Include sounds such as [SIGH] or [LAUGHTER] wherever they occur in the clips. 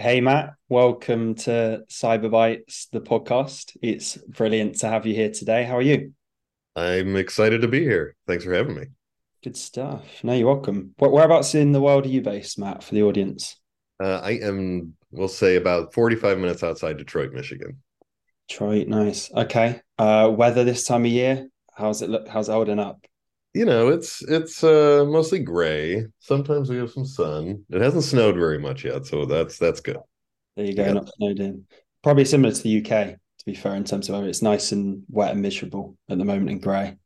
Hey, Matt, welcome to Cyber Bytes, the podcast. It's brilliant to have you here today. How are you? I'm excited to be here. Thanks for having me. Good stuff. No, you're welcome. Whereabouts in the world are you based, Matt, for the audience? Uh, I am, we'll say, about 45 minutes outside Detroit, Michigan. Detroit, nice. Okay. Uh, weather this time of year? How's it look? How's it holding up? You know, it's it's uh, mostly gray. Sometimes we have some sun. It hasn't snowed very much yet, so that's that's good. There you go, yeah. not snowed in. Probably similar to the UK, to be fair, in terms of weather. It's nice and wet and miserable at the moment in grey.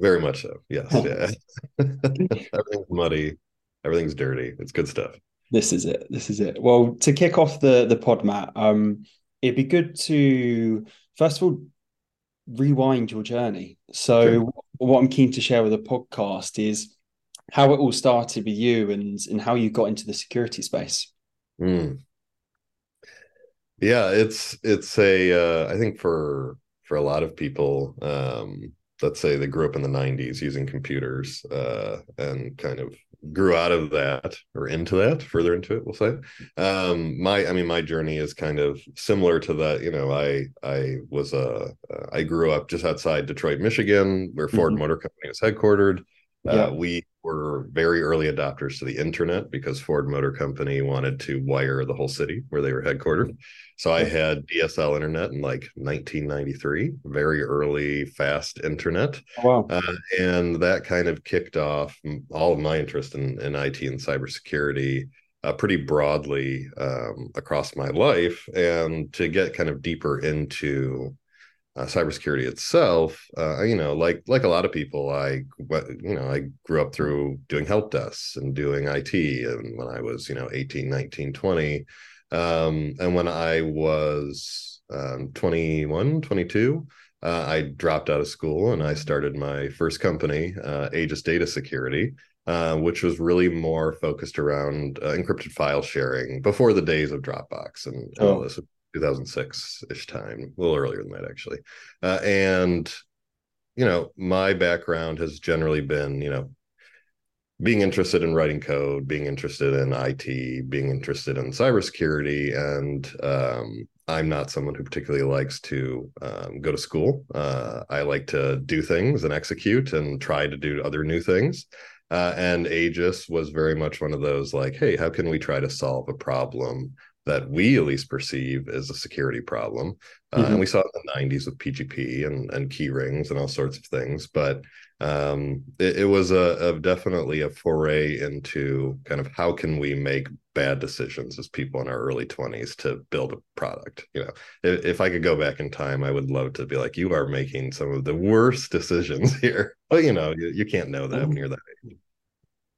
Very much so. Yes. yeah. [LAUGHS] everything's muddy. Everything's dirty. It's good stuff. This is it. This is it. Well, to kick off the the pod, Matt, um, it'd be good to first of all rewind your journey. So, sure. what I'm keen to share with the podcast is how it all started with you and and how you got into the security space. Mm. Yeah, it's it's a uh, I think for for a lot of people, um, let's say they grew up in the 90s using computers uh, and kind of grew out of that or into that further into it we'll say um my i mean my journey is kind of similar to that you know i i was a uh, i grew up just outside detroit michigan where ford mm-hmm. motor company was headquartered yeah. Uh, we were very early adopters to the internet because Ford Motor Company wanted to wire the whole city where they were headquartered. So I had DSL internet in like 1993, very early fast internet. Oh, wow. Uh, and that kind of kicked off all of my interest in, in IT and cybersecurity uh, pretty broadly um, across my life. And to get kind of deeper into uh, cybersecurity itself, uh, you know, like like a lot of people, I you know I grew up through doing help desks and doing IT, and when I was you know 18, 19, 20, um, and when I was um, 21, 22, uh, I dropped out of school and I started my first company, uh, Aegis Data Security. Uh, which was really more focused around uh, encrypted file sharing before the days of Dropbox and, and oh. all this 2006 ish time, a little earlier than that actually. Uh, and you know, my background has generally been, you know, being interested in writing code, being interested in IT, being interested in cybersecurity, and um, I'm not someone who particularly likes to um, go to school. Uh, I like to do things and execute and try to do other new things. Uh, and Aegis was very much one of those like, hey, how can we try to solve a problem that we at least perceive as a security problem. Uh, mm-hmm. And we saw it in the 90s with PGP and, and key rings and all sorts of things. But um, it, it, was a, a, definitely a foray into kind of how can we make bad decisions as people in our early 20s to build a product. You know, if, if I could go back in time, I would love to be like, you are making some of the worst [LAUGHS] decisions here. But, you know, you, you can't know that when you're that age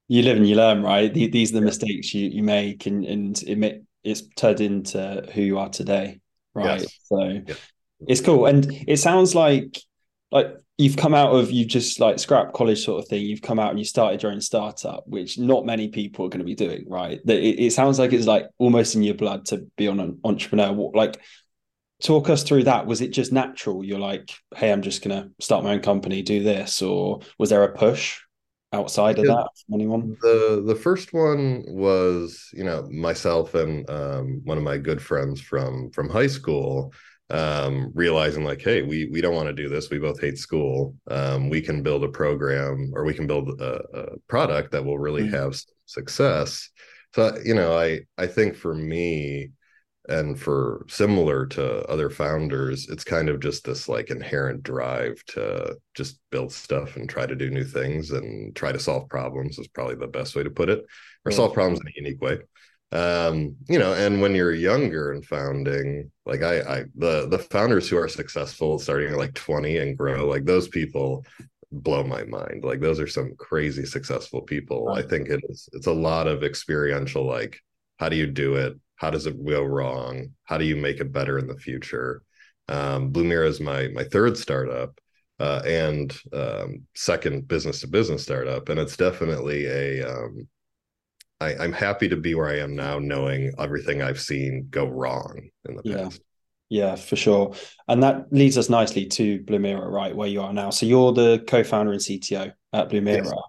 you live and you learn, right? These are the mistakes you, you make, and and it may, it's turned into who you are today, right? Yes. So yeah. it's cool, and it sounds like like you've come out of you've just like scrap college sort of thing. You've come out and you started your own startup, which not many people are going to be doing, right? It, it sounds like it's like almost in your blood to be on an entrepreneur. Like, talk us through that. Was it just natural? You're like, hey, I'm just going to start my own company, do this, or was there a push? Outside of that anyone. the the first one was you know myself and um, one of my good friends from from high school um, realizing like hey we we don't want to do this. We both hate school. Um, we can build a program or we can build a, a product that will really mm-hmm. have success. So you know i i think for me and for similar to other founders it's kind of just this like inherent drive to just build stuff and try to do new things and try to solve problems is probably the best way to put it or solve problems in a unique way. Um you know and when you're younger and founding like i i the the founders who are successful starting at like 20 and grow like those people blow my mind. Like those are some crazy successful people. I think it is it's a lot of experiential like how do you do it how does it go wrong how do you make it better in the future um, Blumira is my my third startup uh, and um, second business to business startup and it's definitely a um, I, i'm happy to be where i am now knowing everything i've seen go wrong in the yeah. past yeah, for sure. And that leads us nicely to Blumira, right, where you are now. So you're the co-founder and CTO at Blumira. Yes. Are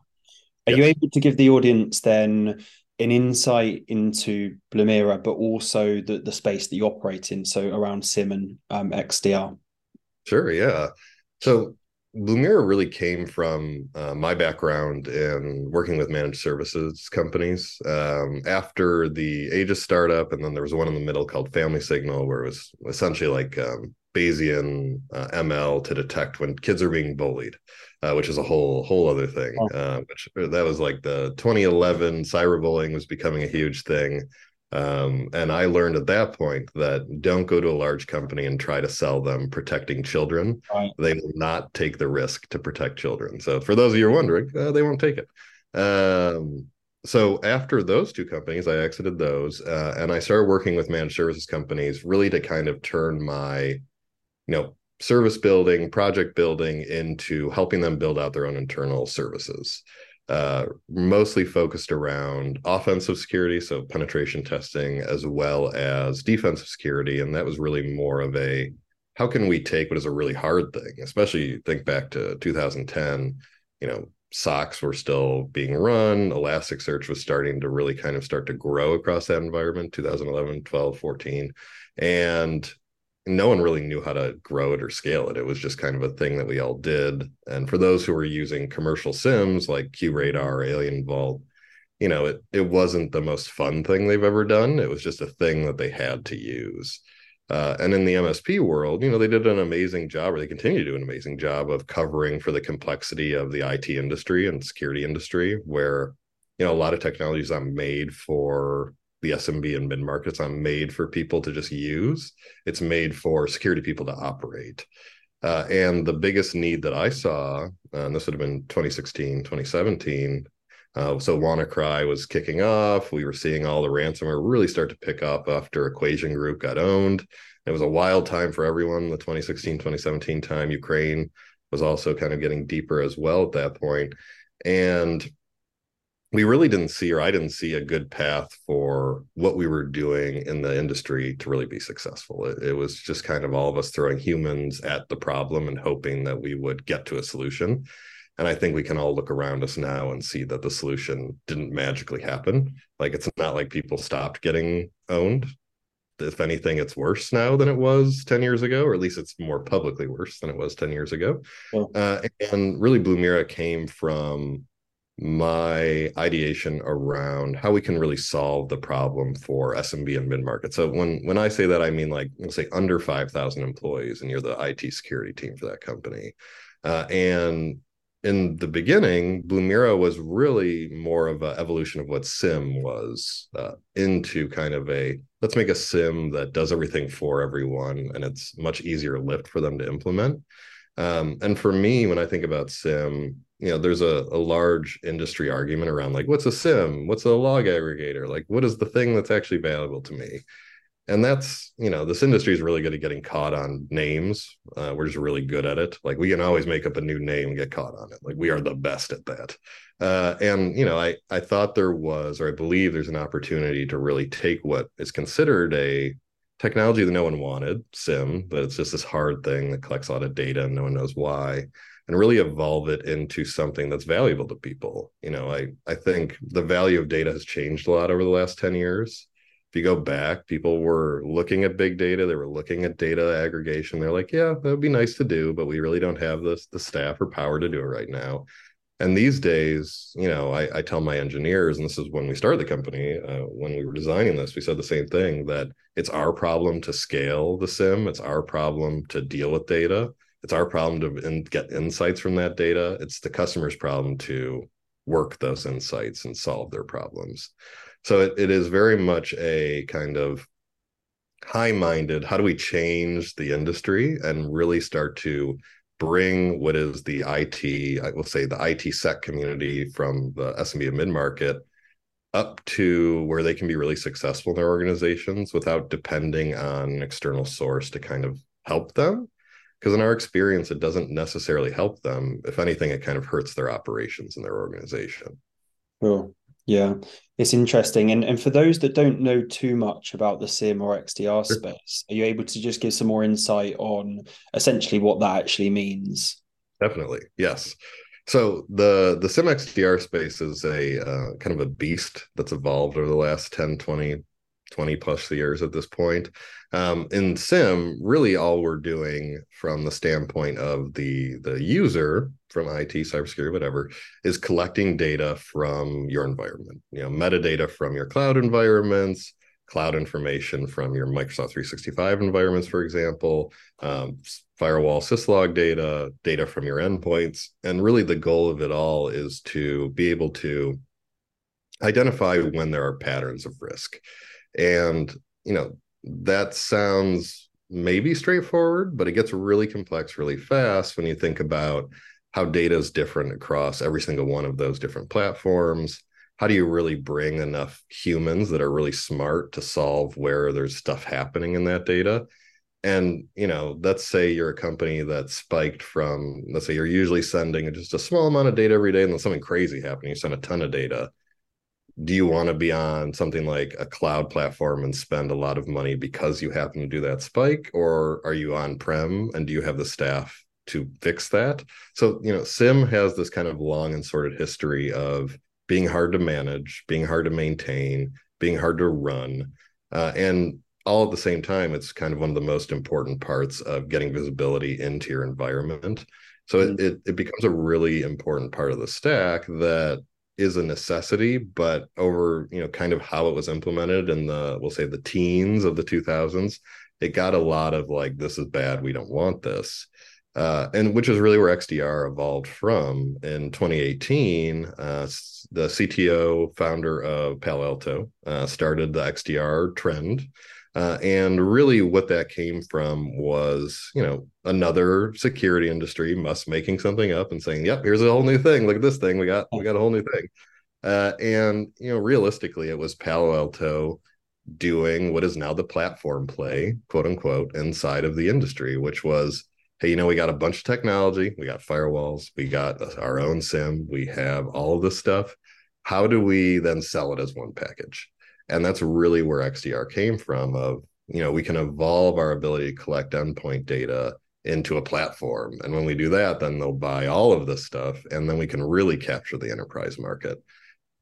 yes. you able to give the audience then an insight into Blumira, but also the the space that you operate in, so around SIEM and um, XDR. Sure, yeah. So Blumira really came from uh, my background in working with managed services companies. Um, after the Aegis startup, and then there was one in the middle called Family Signal, where it was essentially like um, Bayesian uh, ML to detect when kids are being bullied, uh, which is a whole whole other thing. Oh. Uh, which that was like the 2011 cyberbullying was becoming a huge thing. Um, and I learned at that point that don't go to a large company and try to sell them protecting children. Right. They will not take the risk to protect children. So, for those of you wondering, uh, they won't take it. Um, so, after those two companies, I exited those uh, and I started working with managed services companies really to kind of turn my, you know, service building, project building into helping them build out their own internal services uh, mostly focused around offensive security, so penetration testing, as well as defensive security. And that was really more of a how can we take what is a really hard thing, especially think back to 2010, you know, SOCs were still being run, Elasticsearch was starting to really kind of start to grow across that environment, 2011, 12, 14. And no one really knew how to grow it or scale it. It was just kind of a thing that we all did. And for those who were using commercial SIEMs like QRadar, AlienVault, you know, it it wasn't the most fun thing they've ever done. It was just a thing that they had to use. Uh, and in the MSP world, you know, they did an amazing job, or they continue to do an amazing job of covering for the complexity of the IT industry and security industry, where you know a lot of technologies are made for the SMB and mid markets on made for people to just use. It's made for security people to operate. Uh, and the biggest need that I saw, uh, and this would have been 2016, 2017. Uh, so WannaCry was kicking off. We were seeing all the ransomware really start to pick up after Equation Group got owned. It was a wild time for everyone. The 2016, 2017 time, Ukraine was also kind of getting deeper as well at that point. And we really didn't see or i didn't see a good path for what we were doing in the industry to really be successful. It, it, was just kind of all of us throwing humans at the problem and hoping that we would get to a solution. And i think we can all look around us now and see that the solution didn't magically happen. Like it's not like people stopped getting owned. If anything it's worse now than it was 10 years ago or at least it's more publicly worse than it was 10 years ago. Yeah. uh, and really blumira came from my ideation around how we can really solve the problem for SMB and mid market. So when when I say that, I mean like let's say under five thousand employees, and you're the IT security team for that company. Uh, and in the beginning, Blumira was really more of an evolution of what SIEM was uh, into kind of a let's make a SIEM that does everything for everyone, and it's much easier lift for them to implement. Um, and for me, when I think about SIEM, you know there's a, a large industry argument around like what's a SIEM? What's a log aggregator? Like what is the thing that's actually valuable to me? And that's you know this industry is really good at getting caught on names. Uh, we're just really good at it. Like we can always make up a new name and get caught on it. Like we are the best at that. Uh, and you know i i thought there was or i believe there's an opportunity to really take what is considered a technology that no one wanted SIEM but it's just this hard thing that collects a lot of data and no one knows why and really evolve it into something that's valuable to people. You know, I I think the value of data has changed a lot over the last 10 years. If you go back, people were looking at big data, they were looking at data aggregation. They're like, yeah, that would be nice to do, but we really don't have this the staff or power to do it right now. And these days, you know, I, I tell my engineers, and this is when we started the company, uh, when we were designing this, we said the same thing that it's our problem to scale the SIEM, it's our problem to deal with data it's our problem to in, get insights from that data. It's the customer's problem to work those insights and solve their problems. So it, it is very much a kind of high-minded how do we change the industry and really start to bring what is the IT, I will say the IT sec community from the SMB and mid-market up to where they can be really successful in their organizations without depending on an external source to kind of help them because in our experience it doesn't necessarily help them. If anything it kind of hurts their operations and their organization. Well, yeah it's interesting. And and for those that don't know too much about the SIEM or xdr sure. space are you able to just give some more insight on essentially what that actually means? Definitely yes. So the the SIEM XDR space is a uh, kind of a beast that's evolved over the last 10, 20, 20 plus years at this point. Um, in SIEM, really all we're doing from the standpoint of the the user from IT, cybersecurity, whatever, is collecting data from your environment. You know, metadata from your cloud environments, cloud information from your Microsoft 365 environments, for example, um, firewall syslog data, data from your endpoints. And really the goal of it all is to be able to identify when there are patterns of risk. And, you know, that sounds maybe straightforward, but it gets really complex really fast when you think about how data is different across every single one of those different platforms. How do you really bring enough humans that are really smart to solve where there's stuff happening in that data? And you know let's say you're a company that spiked from let's say you're usually sending just a small amount of data every day and then something crazy happened you send a ton of data do you want to be on something like a cloud platform and spend a lot of money because you happen to do that spike or are you on prem and do you have the staff to fix that so you know SIEM has this kind of long and sordid history of being hard to manage, being hard to maintain, being hard to run. Uh, and all at the same time, it's kind of one of the most important parts of getting visibility into your environment. So mm-hmm. it, it, it becomes a really important part of the stack that is a necessity, but over, you know, kind of how it was implemented in the, we'll say the teens of the 2000s, it got a lot of like, this is bad, we don't want this uh, and which is really where XDR evolved from. In 2018, uh, the CTO founder of Palo Alto uh, started the XDR trend. Uh, and really, what that came from was, you know, another security industry must making something up and saying, "Yep, here's a whole new thing. Look at this thing. We got we got a whole new thing." Uh, and you know, realistically, it was Palo Alto doing what is now the platform play, quote unquote, inside of the industry, which was hey, you know, we got a bunch of technology, we got firewalls, we got our own SIEM, we have all of this stuff. How do we then sell it as one package? And that's really where XDR came from of, you know, we can evolve our ability to collect endpoint data into a platform. And when we do that, then they'll buy all of this stuff and then we can really capture the enterprise market.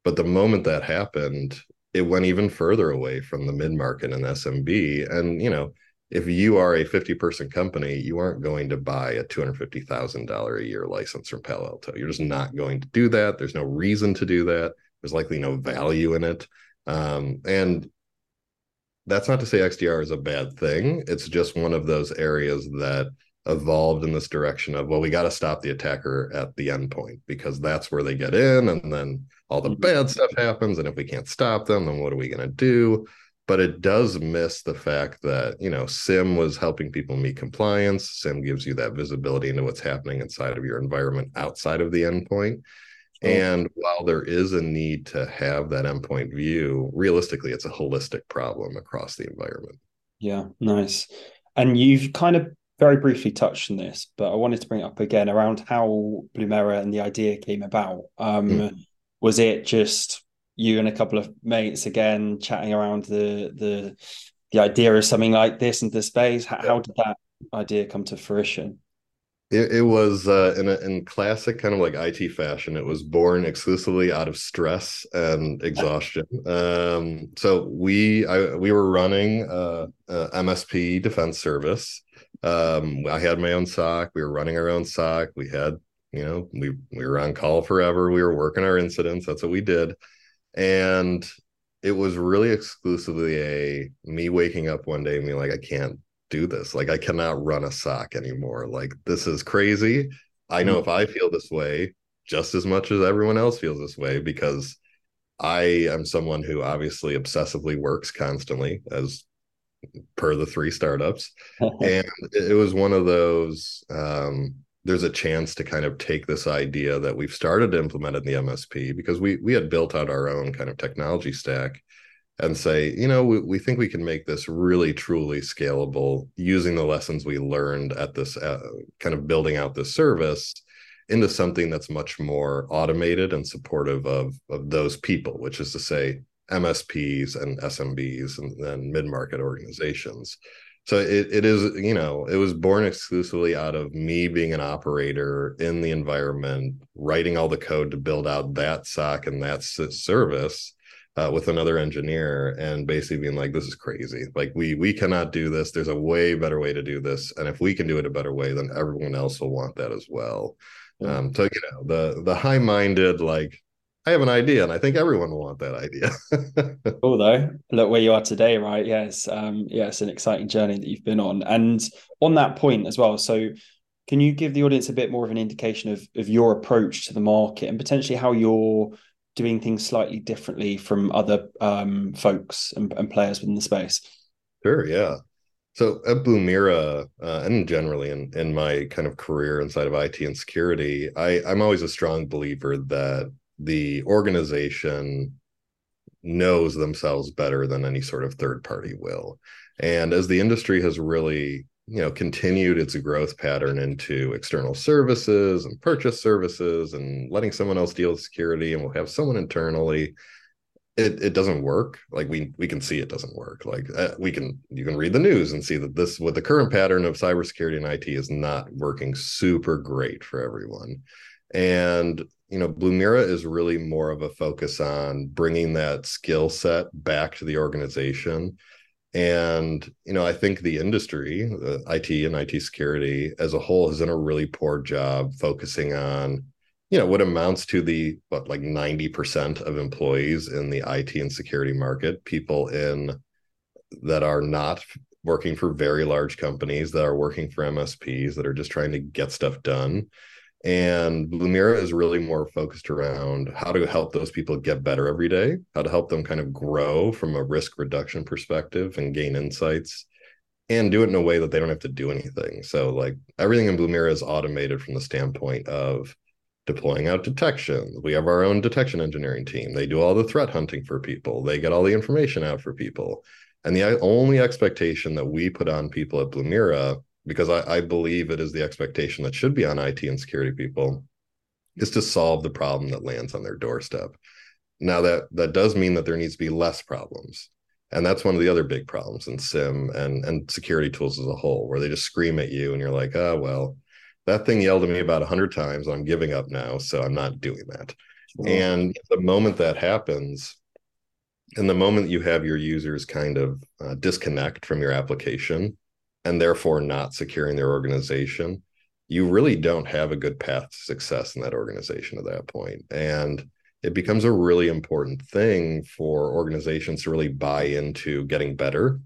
But the moment that happened, it went even further away from the mid market and SMB. And, you know, if you are a 50 person company, you aren't going to buy a $250,000 a year license from Palo Alto. You're just not going to do that. There's no reason to do that. There's likely no value in it. Um, and that's not to say XDR is a bad thing. It's just one of those areas that evolved in this direction of, well, we got to stop the attacker at the endpoint because that's where they get in. And then all the mm-hmm. bad stuff happens. And if we can't stop them, then what are we going to do? but it does miss the fact that you know SIEM was helping people meet compliance SIEM gives you that visibility into what's happening inside of your environment outside of the endpoint and while there is a need to have that endpoint view realistically it's a holistic problem across the environment yeah nice and you've kind of very briefly touched on this but i wanted to bring it up again around how Blumira and the idea came about um, mm. was it just you and a couple of mates again chatting around the the the idea of something like this into the space. How, how did that idea come to fruition? It, it was uh, in a, in classic kind of like IT fashion. It was born exclusively out of stress and exhaustion. Um, so we I, we were running a MSP defense service. Um, I had my own SOC. We were running our own SOC. We had you know we we were on call forever. We were working our incidents. That's what we did and it was really exclusively a me waking up one day and being like, I can't do this. Like I cannot run a SOC anymore. Like this is crazy. I know mm-hmm. if I feel this way just as much as everyone else feels this way because I am someone who obviously obsessively works constantly as per the three startups. [LAUGHS] and it was one of those um there's a chance to kind of take this idea that we've started to implement in the MSP because we we had built out our own kind of technology stack and say, you know, we, we think we can make this really truly scalable using the lessons we learned at this uh, kind of building out this service into something that's much more automated and supportive of of those people, which is to say MSPs and SMBs and then mid-market organizations. so it, it is you know it was born exclusively out of me being an operator in the environment writing all the code to build out that soc and that service uh, with another engineer and basically being like this is crazy like we we cannot do this there's a way better way to do this and if we can do it a better way then everyone else will want that as well yeah. um so you know the the high-minded like I have an idea, and I think everyone will want that idea. [LAUGHS] cool though. Look where you are today, right? Yes, um, yeah, it's an exciting journey that you've been on. And on that point as well, so can you give the audience a bit more of an indication of of your approach to the market and potentially how you're doing things slightly differently from other um, folks and, and, players within the space? Sure, yeah. So at Blumira, uh, and generally in, in my kind of career inside of IT and security, I, I'm always a strong believer that the organization knows themselves better than any sort of third party will. And as the industry has really, you know, continued its growth pattern into external services and purchase services and letting someone else deal with security and we'll have someone internally. It, it doesn't work. Like we we can see it doesn't work. Like uh, we can you can read the news and see that this with the current pattern of cybersecurity and IT is not working super great for everyone. And you know, Blumira is really more of a focus on bringing that skill set back to the organization. And, you know, I think the industry, the IT and IT security as a whole has done a really poor job focusing on, you know, what amounts to the, what, like 90% of employees in the IT and security market, people in that are not working for very large companies, that are working for MSPs, that are just trying to get stuff done and Blumira is really more focused around how to help those people get better every day, how to help them kind of grow from a risk reduction perspective and gain insights and do it in a way that they don't have to do anything. So, like everything in Blumira is automated from the standpoint of deploying out detection. We have our own detection engineering team. They do all the threat hunting for people, they get all the information out for people. And the only expectation that we put on people at Blumira because I, I believe it is the expectation that should be on IT and security people is to solve the problem that lands on their doorstep. Now that that does mean that there needs to be less problems. And that's one of the other big problems in SIEM and, and security tools as a whole, where they just scream at you and you're like, oh, well, that thing yelled at me about a hundred times. I'm giving up now. So I'm not doing that. And the moment that happens, and the moment you have your users kind of uh, disconnect from your application, and therefore not securing their organization, you really don't have a good path to success in that organization at that point. And it becomes a really important thing for organizations to really buy into getting better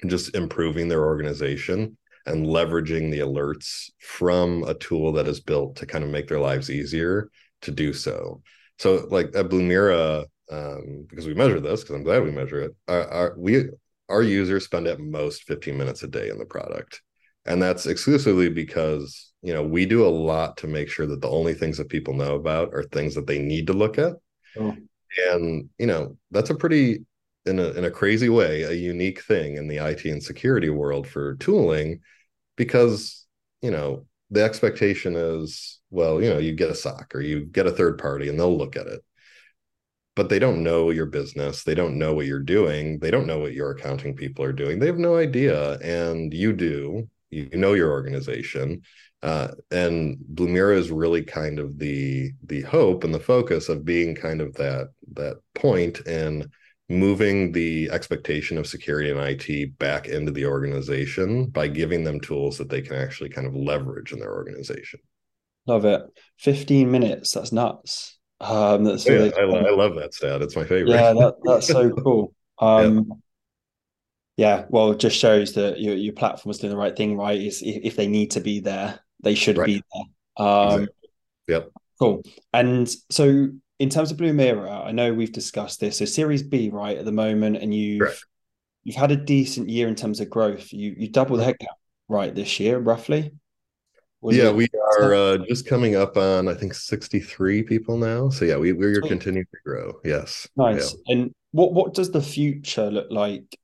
and just improving their organization and leveraging the alerts from a tool that is built to kind of make their lives easier to do so. So, like at Blumira, um, because we measure this, because I'm glad we measure it, our, our, we our users spend at most 15 minutes a day in the product. And that's exclusively because you know we do a lot to make sure that the only things that people know about are things that they need to look at. Oh. and you know that's a pretty in a in a crazy way a unique thing in the IT and security world for tooling because you know the expectation is well you know you get a SOC or you get a third party and they'll look at it but they don't know your business. They don't know what you're doing. They don't know what your accounting people are doing. They have no idea. And you do. You know your organization. Uh, and Blumira is really kind of the the hope and the focus of being kind of that that point in moving the expectation of security and IT back into the organization by giving them tools that they can actually kind of leverage in their organization. Love it. 15 minutes. That's nuts. Um, that's yeah, I, I, love that stat. It's my favorite. Yeah, that, that's so cool. [LAUGHS] Um, yeah. yeah. well, it just shows that your your platform is doing the right thing, right? Is if, if they need to be there, they should right. be there. Um, exactly. Yep. Cool. And so, in terms of Blumira I know we've discussed this. So, Series B, right, at the moment, and you've Correct. you've had a decent year in terms of growth. You you doubled the headcount, right, this year, roughly yeah, we are uh, just coming up on I think 63 people now. So yeah, we we're continuing to grow. Yes. Nice. Yeah. And what what does the future look like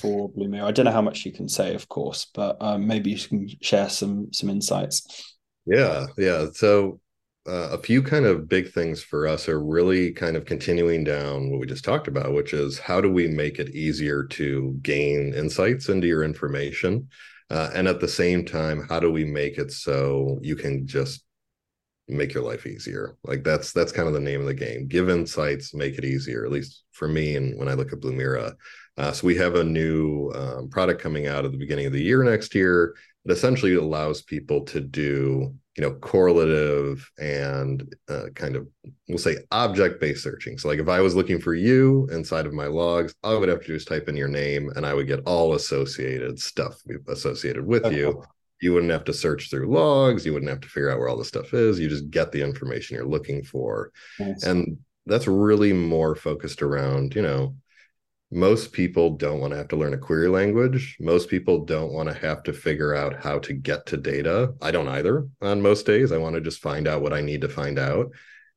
for Blumira? I don't know how much you can say, of course, but um, maybe you can share some some insights. Yeah, yeah. So uh, a few kind of big things for us are really kind of continuing down what we just talked about, which is how do we make it easier to gain insights into your information? Uh, and at the same time, how do we make it so you can just make your life easier? Like that's that's kind of the name of the game. Give insights, make it easier. At least for me, and when I look at Blumira, uh, so we have a new um, product coming out at the beginning of the year next year that essentially allows people to do you know correlative and uh, kind of we'll say object based searching. So like if i was looking for you inside of my logs all i would have to do is type in your name and i would get all associated stuff associated with okay. you you wouldn't have to search through logs. You wouldn't have to figure out where all the stuff is. You just get the information you're looking for. Nice. and that's really more focused around you know most people don't want to have to learn a query language. Most people don't want to have to figure out how to get to data. I don't either on most days. I want to just find out what I need to find out.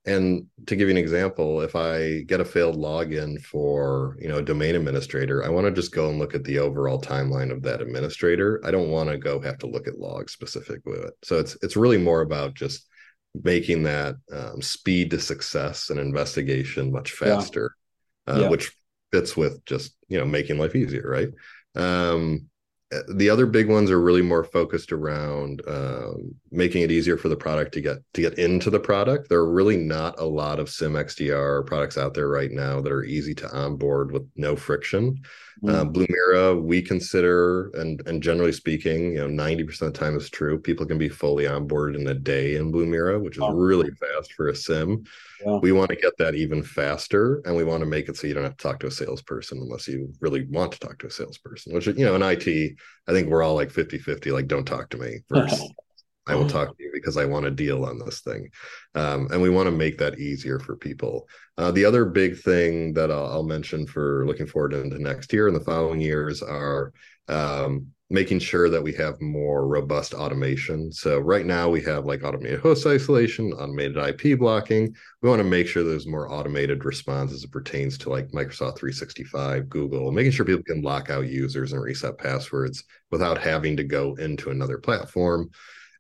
And to give you an example, if I get a failed login for, you know, a domain administrator, I want to just go and look at the overall timeline of that administrator. I don't want to go have to look at logs specific with it. So it's it's really more about just making that um, speed to success and investigation much faster, yeah. Uh, yeah. which fits with just you know making life easier right? Um the other big ones are really more focused around um, making it easier for the product to get to get into the product. There are really not a lot of SIEM XDR products out there right now that are easy to onboard with no friction. Mm-hmm. Uh, we consider, and and generally speaking, you know, ninety percent of the time is true. People can be fully onboarded in a day in Blumira, which is really fast for a SIEM. Yeah. We want to get that even faster, and we want to make it so you don't have to talk to a salesperson unless you really want to talk to a salesperson. Which you know, in IT, I think we're all like 50-50, Like, don't talk to me first. [LAUGHS] I will talk to you because I want a deal on this thing. Um, and we want to make that easier for people. Uh, the other big thing that I'll, I'll, mention for looking forward into next year and the following years are um, making sure that we have more robust automation. So right now we have like automated host isolation, automated IP blocking. We want to make sure there's more automated response as it pertains to like Microsoft 365, Google, making sure people can lock out users and reset passwords without having to go into another platform.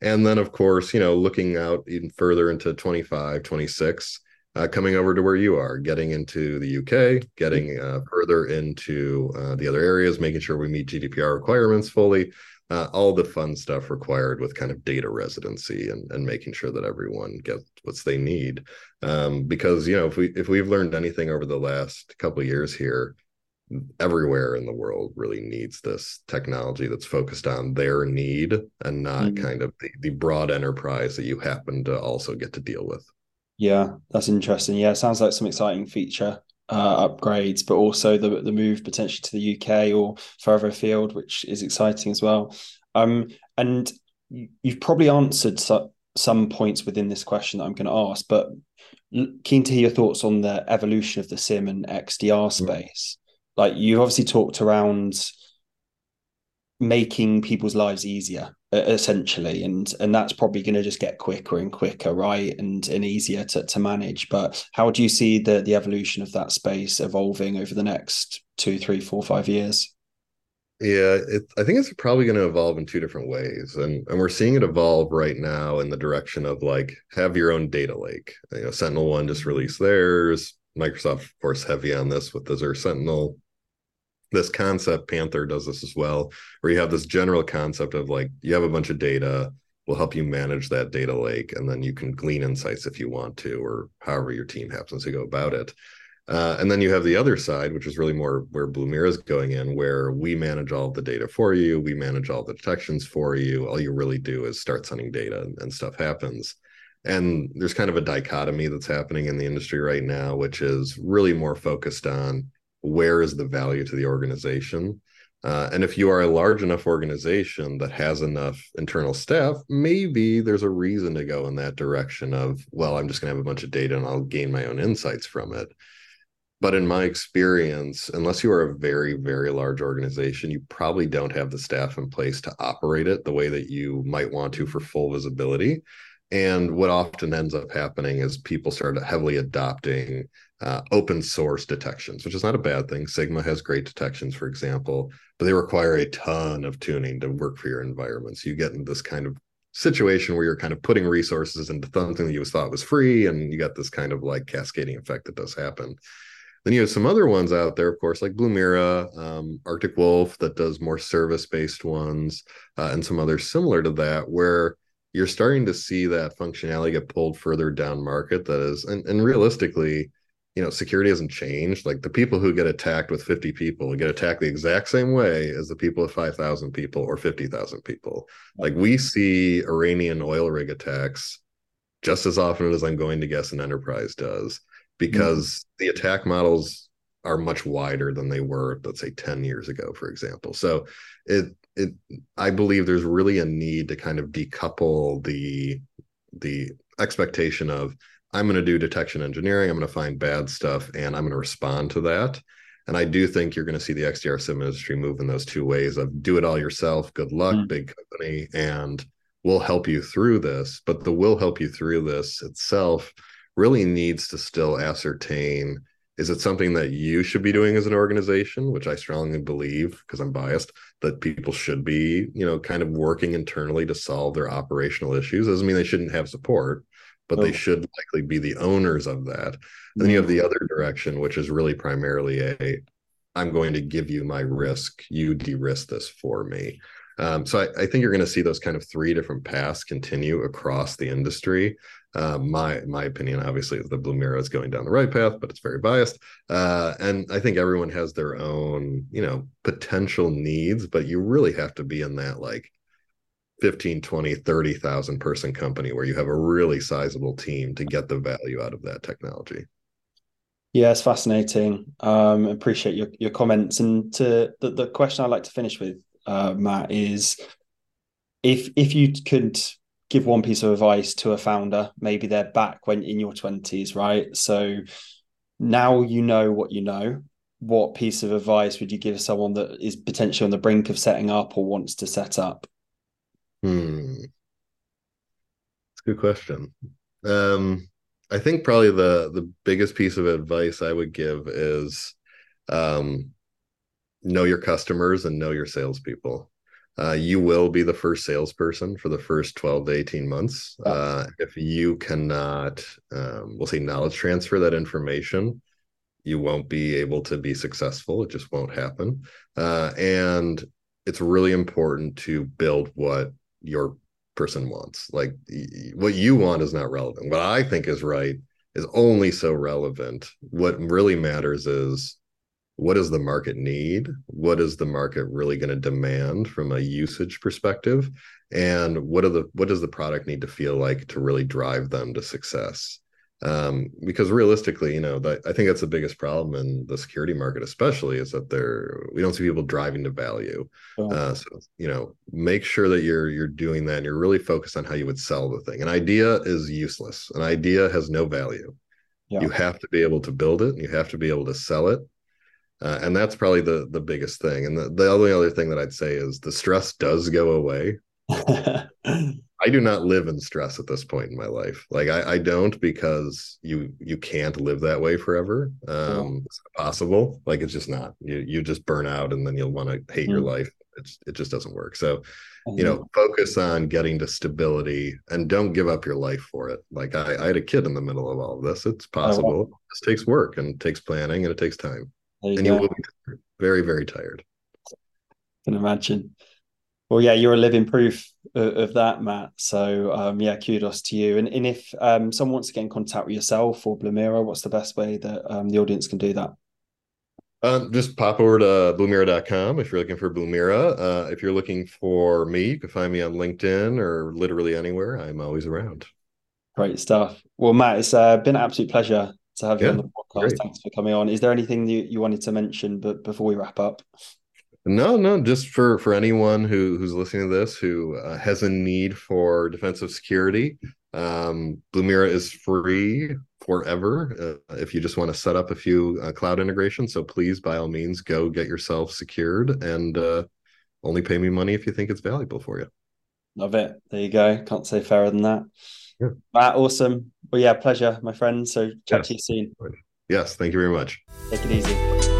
And then of course, you know, looking out even further into 25, 26, uh, coming over to where you are, getting into the UK, getting uh, further into uh, the other areas, making sure we meet GDPR requirements fully, uh, all the fun stuff required with kind of data residency and, and making sure that everyone gets what they need. Um, because you know, if we if we've learned anything over the last couple of years here, everywhere in the world really needs this technology that's focused on their need and not mm-hmm. kind of the, the broad enterprise that you happen to also get to deal with. Yeah, that's interesting. Yeah, sounds like some exciting feature uh, upgrades, but also the the move potentially to the UK or further afield, which is exciting as well. Um, and you've probably answered so, some points within this question that I'm going to ask, but keen to hear your thoughts on the evolution of the SIEM and XDR mm. space. Like you've obviously talked around making people's lives easier essentially and and that's probably going to just get quicker and quicker right and and easier to, to manage. But how do you see the the evolution of that space evolving over the next two three four five years? Yeah it, i think it's probably going to evolve in two different ways and and we're seeing it evolve right now in the direction of like have your own data lake. You know SentinelOne just released theirs microsoft of course heavy on this with Azure Sentinel this concept panther does this as well where you have this general concept of like you have a bunch of data will help you manage that data lake and then you can glean insights if you want to or however your team happens to go about it. Uh, and then you have the other side which is really more where Blumira is going in where we manage all the data for you we manage all the detections for you all you really do is start sending data and, and stuff happens. And there's kind of a dichotomy that's happening in the industry right now which is really more focused on where is the value to the organization uh, and if you are a large enough organization that has enough internal staff, maybe there's a reason to go in that direction of, well, I'm just going to have a bunch of data and I'll gain my own insights from it. But in my experience, unless you are a very, very large organization, you probably don't have the staff in place to operate it the way that you might want to for full visibility. And what often ends up happening is people start heavily adopting uh, open source detections, which is not a bad thing. Sigma has great detections, for example, but they require a ton of tuning to work for your environment. So you get in this kind of situation where you're kind of putting resources into something that you thought was free and you got this kind of like cascading effect that does happen then you have some other ones out there of course like blumira um, arctic wolf that does more service based ones uh, and some others similar to that where you're starting to see that functionality get pulled further down market that is and, and realistically you know security hasn't changed. Like the people who get attacked with 50 people get attacked the exact same way as the people with 5000 people or 50000 people. Like we see iranian OilRig attacks just as often as i'm going to guess an enterprise does because mm-hmm. the attack models are much wider than they were let's say 10 years ago for example. So it it i believe there's really a need to kind of decouple the the expectation of I'm going to do detection engineering. I'm going to find bad stuff and I'm going to respond to that. And I do think you're going to see the XDR SIEM industry move in those two ways of do it all yourself. Good luck, mm. big company, and we'll help you through this. But the will help you through this itself really needs to still ascertain is it something that you should be doing as an organization which i strongly believe because i'm biased that people should be you know kind of working internally to solve their operational issues doesn't mean they shouldn't have support but oh. they should likely be the owners of that. Mm-hmm. Then you have the other direction, which is really primarily a I'm going to give you my risk, you de-risk this for me. Um, so I, I, think you're going to see those kind of three different paths continue across the industry. Uh, my my opinion, obviously, is the Mirror is going down the right path, but it's very biased. Uh, and I think everyone has their own, you know, potential needs, but you really have to be in that like 15 20 30,000 person company where you have a really sizable team to get the value out of that technology yeah it's fascinating um appreciate your, your comments and to the, the question i'd like to finish with uh, matt is if if you could give one piece of advice to a founder maybe they're back when in your 20s right so now you know what you know what piece of advice would you give someone that is potentially on the brink of setting up or wants to set up Hmm. It's a good question. Um, I think probably the the biggest piece of advice I would give is um, know your customers and know your salespeople. Uh, you will be the first salesperson for the first 12 to 18 months. Uh, if you cannot, um, we'll say, knowledge transfer that information, you won't be able to be successful. It just won't happen. Uh, and it's really important to build what your person wants. Like what you want is not relevant. What I think is right is only so relevant. What really matters is what does the market need? What is the market really going to demand from a usage perspective? And what are the what does the product need to feel like to really drive them to success? um, because realistically, you know, that, I think that's the biggest problem in the security market, especially, is that there we don't see people driving to value. Oh. Uh, so you know, make sure that you're you're doing that. and You're really focused on how you would sell the thing. An idea is useless. An idea has no value. Yeah. You have to be able to build it. And You have to be able to sell it. Uh, and that's probably the the biggest thing. And the, the only other thing that I'd say is the stress does go away. [LAUGHS] I do not live in stress at this point in my life. Like I, I don't because you you can't live that way forever. Um, It's possible. Like it's just not. You you just burn out and then you'll want to hate mm. your life. It's it just doesn't work. So, you know, focus on getting to stability and don't give up your life for it. Like I, I had a kid in the middle of all of this. It's possible. Oh, wow. This takes work and takes planning and it takes time. And you will be very very tired. Can imagine. Well, yeah, you're a living proof of, of that, Matt. So, um, yeah, kudos to you. And, and if um, someone wants to get in contact with yourself or Blumira, what's the best way that um, the audience can do that? Um, just pop over to blumira.com if you're looking for Blumira. Uh, if you're looking for me, you can find me on LinkedIn or literally anywhere. I'm always around. Great stuff. Well, Matt, it's uh, been an absolute pleasure to have you yeah, on the podcast. Great. Thanks for coming on. Is there anything you, you wanted to mention but before we wrap up? No, no, just for for anyone who who's listening to this who uh, has a need for defensive security, um, Blumira is free forever uh, if you just want to set up a few uh, cloud integrations. So please, by all means, go get yourself secured and uh, only pay me money if you think it's valuable for you. Love it. There you go. Can't say fairer than that. Yeah. Matt, awesome. Well, yeah, pleasure, my friend. So chat yes. to you soon. Yes, thank you very much. Take it easy.